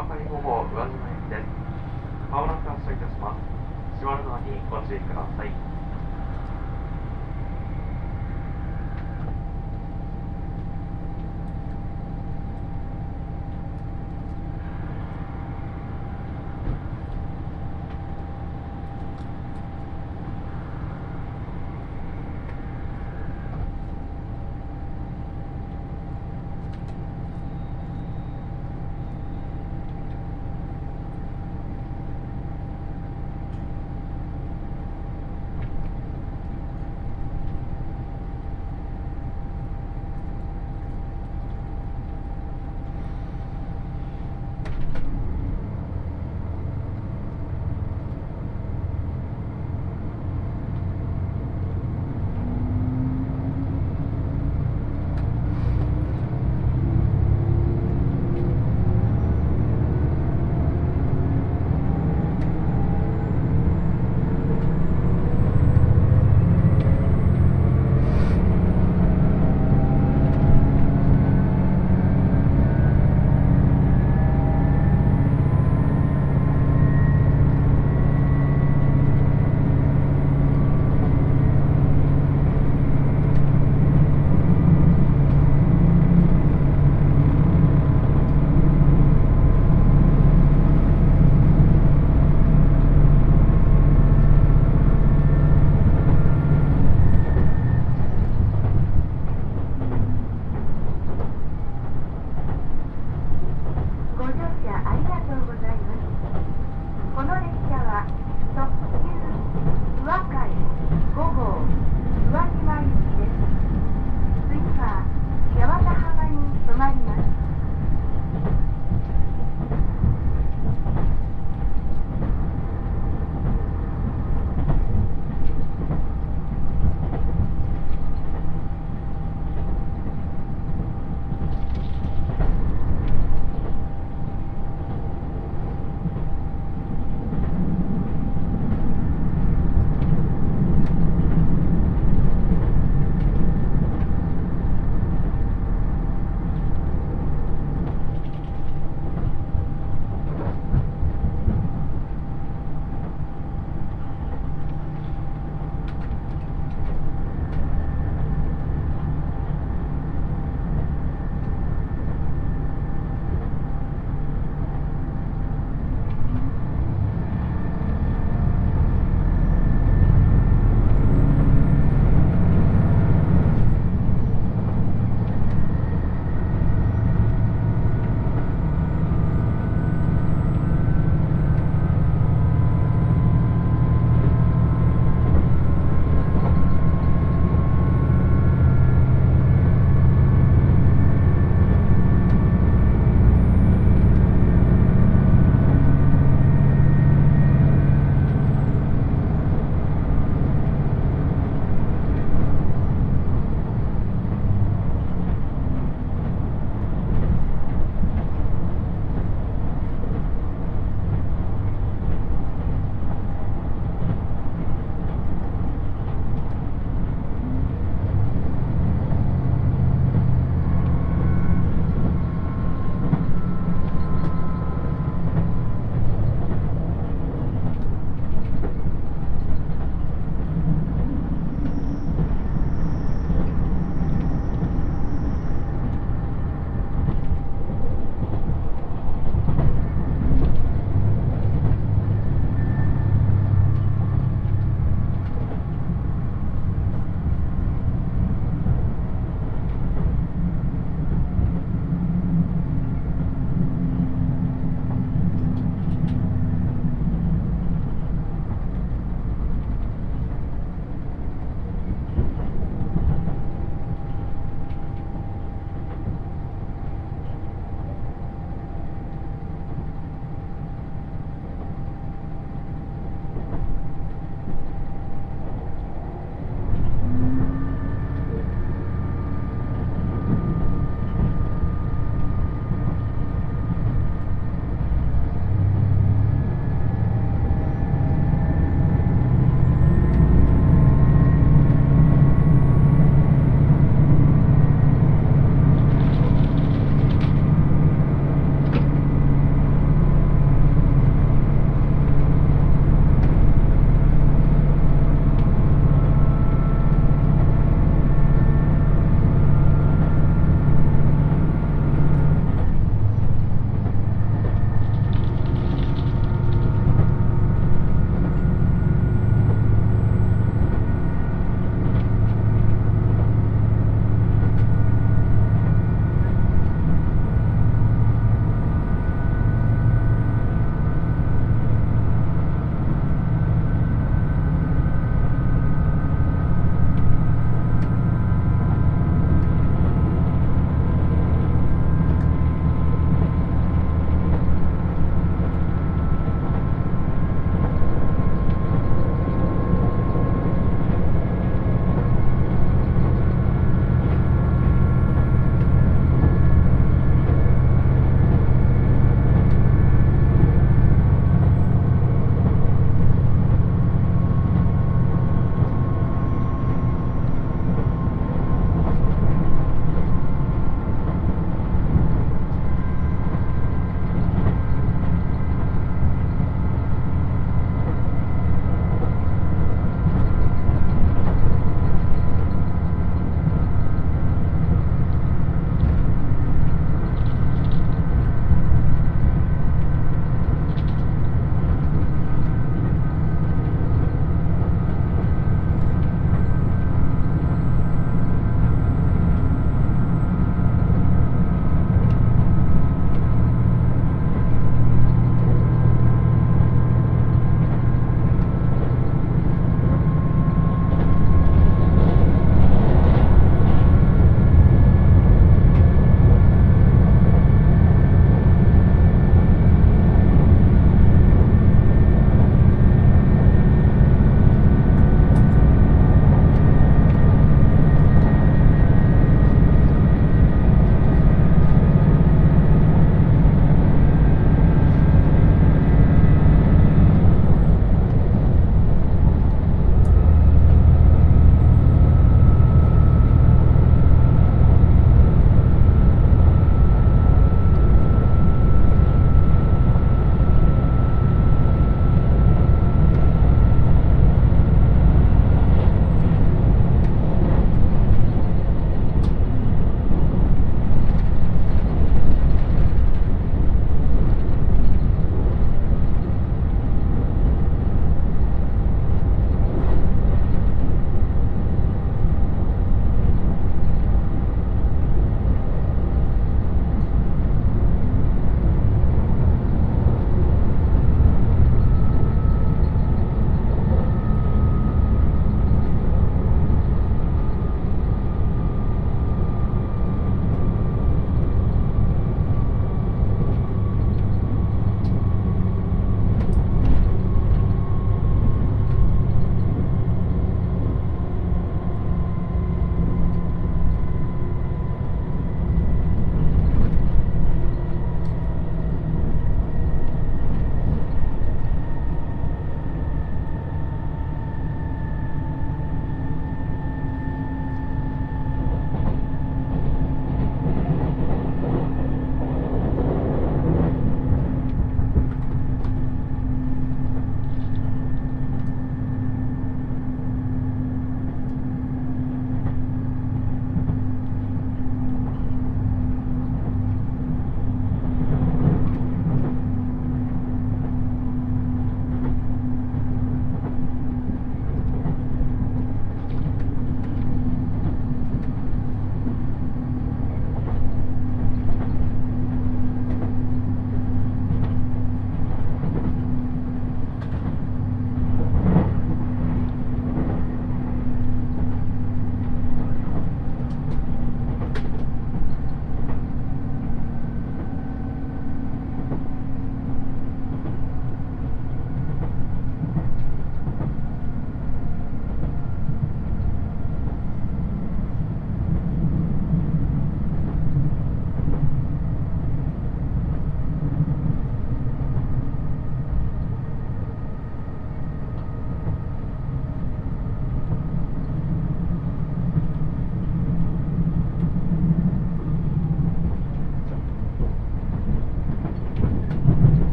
川上方向宇和島駅です。まもなく発車いたします。閉まるのにご注意ください。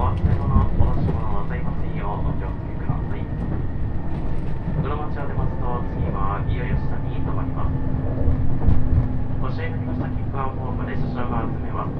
お預かり出し物まうお気をけください。町を出ますと次はいよい下に止まります。ご支いましたホームで車掌が集めます。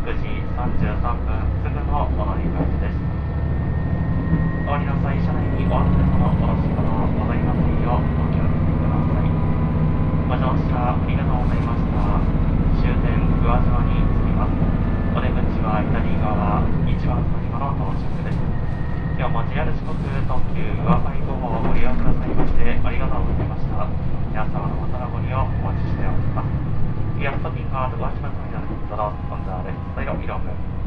9時33分すぐのお乗り換えです。お降りの際車内にお忘れ物おろし物ございませんようお気をつけください。ご乗車ありがとうございました終点宇和島に着きます。お出口は左側1番乗り場の到着です。今日も JR 四国特急宇和海5号をご利用くださいましてありがとうございました。皆様のまたのご利用お待ちしております。We are stopping at 宇和島 andrò don't. Stai no, mi rompe.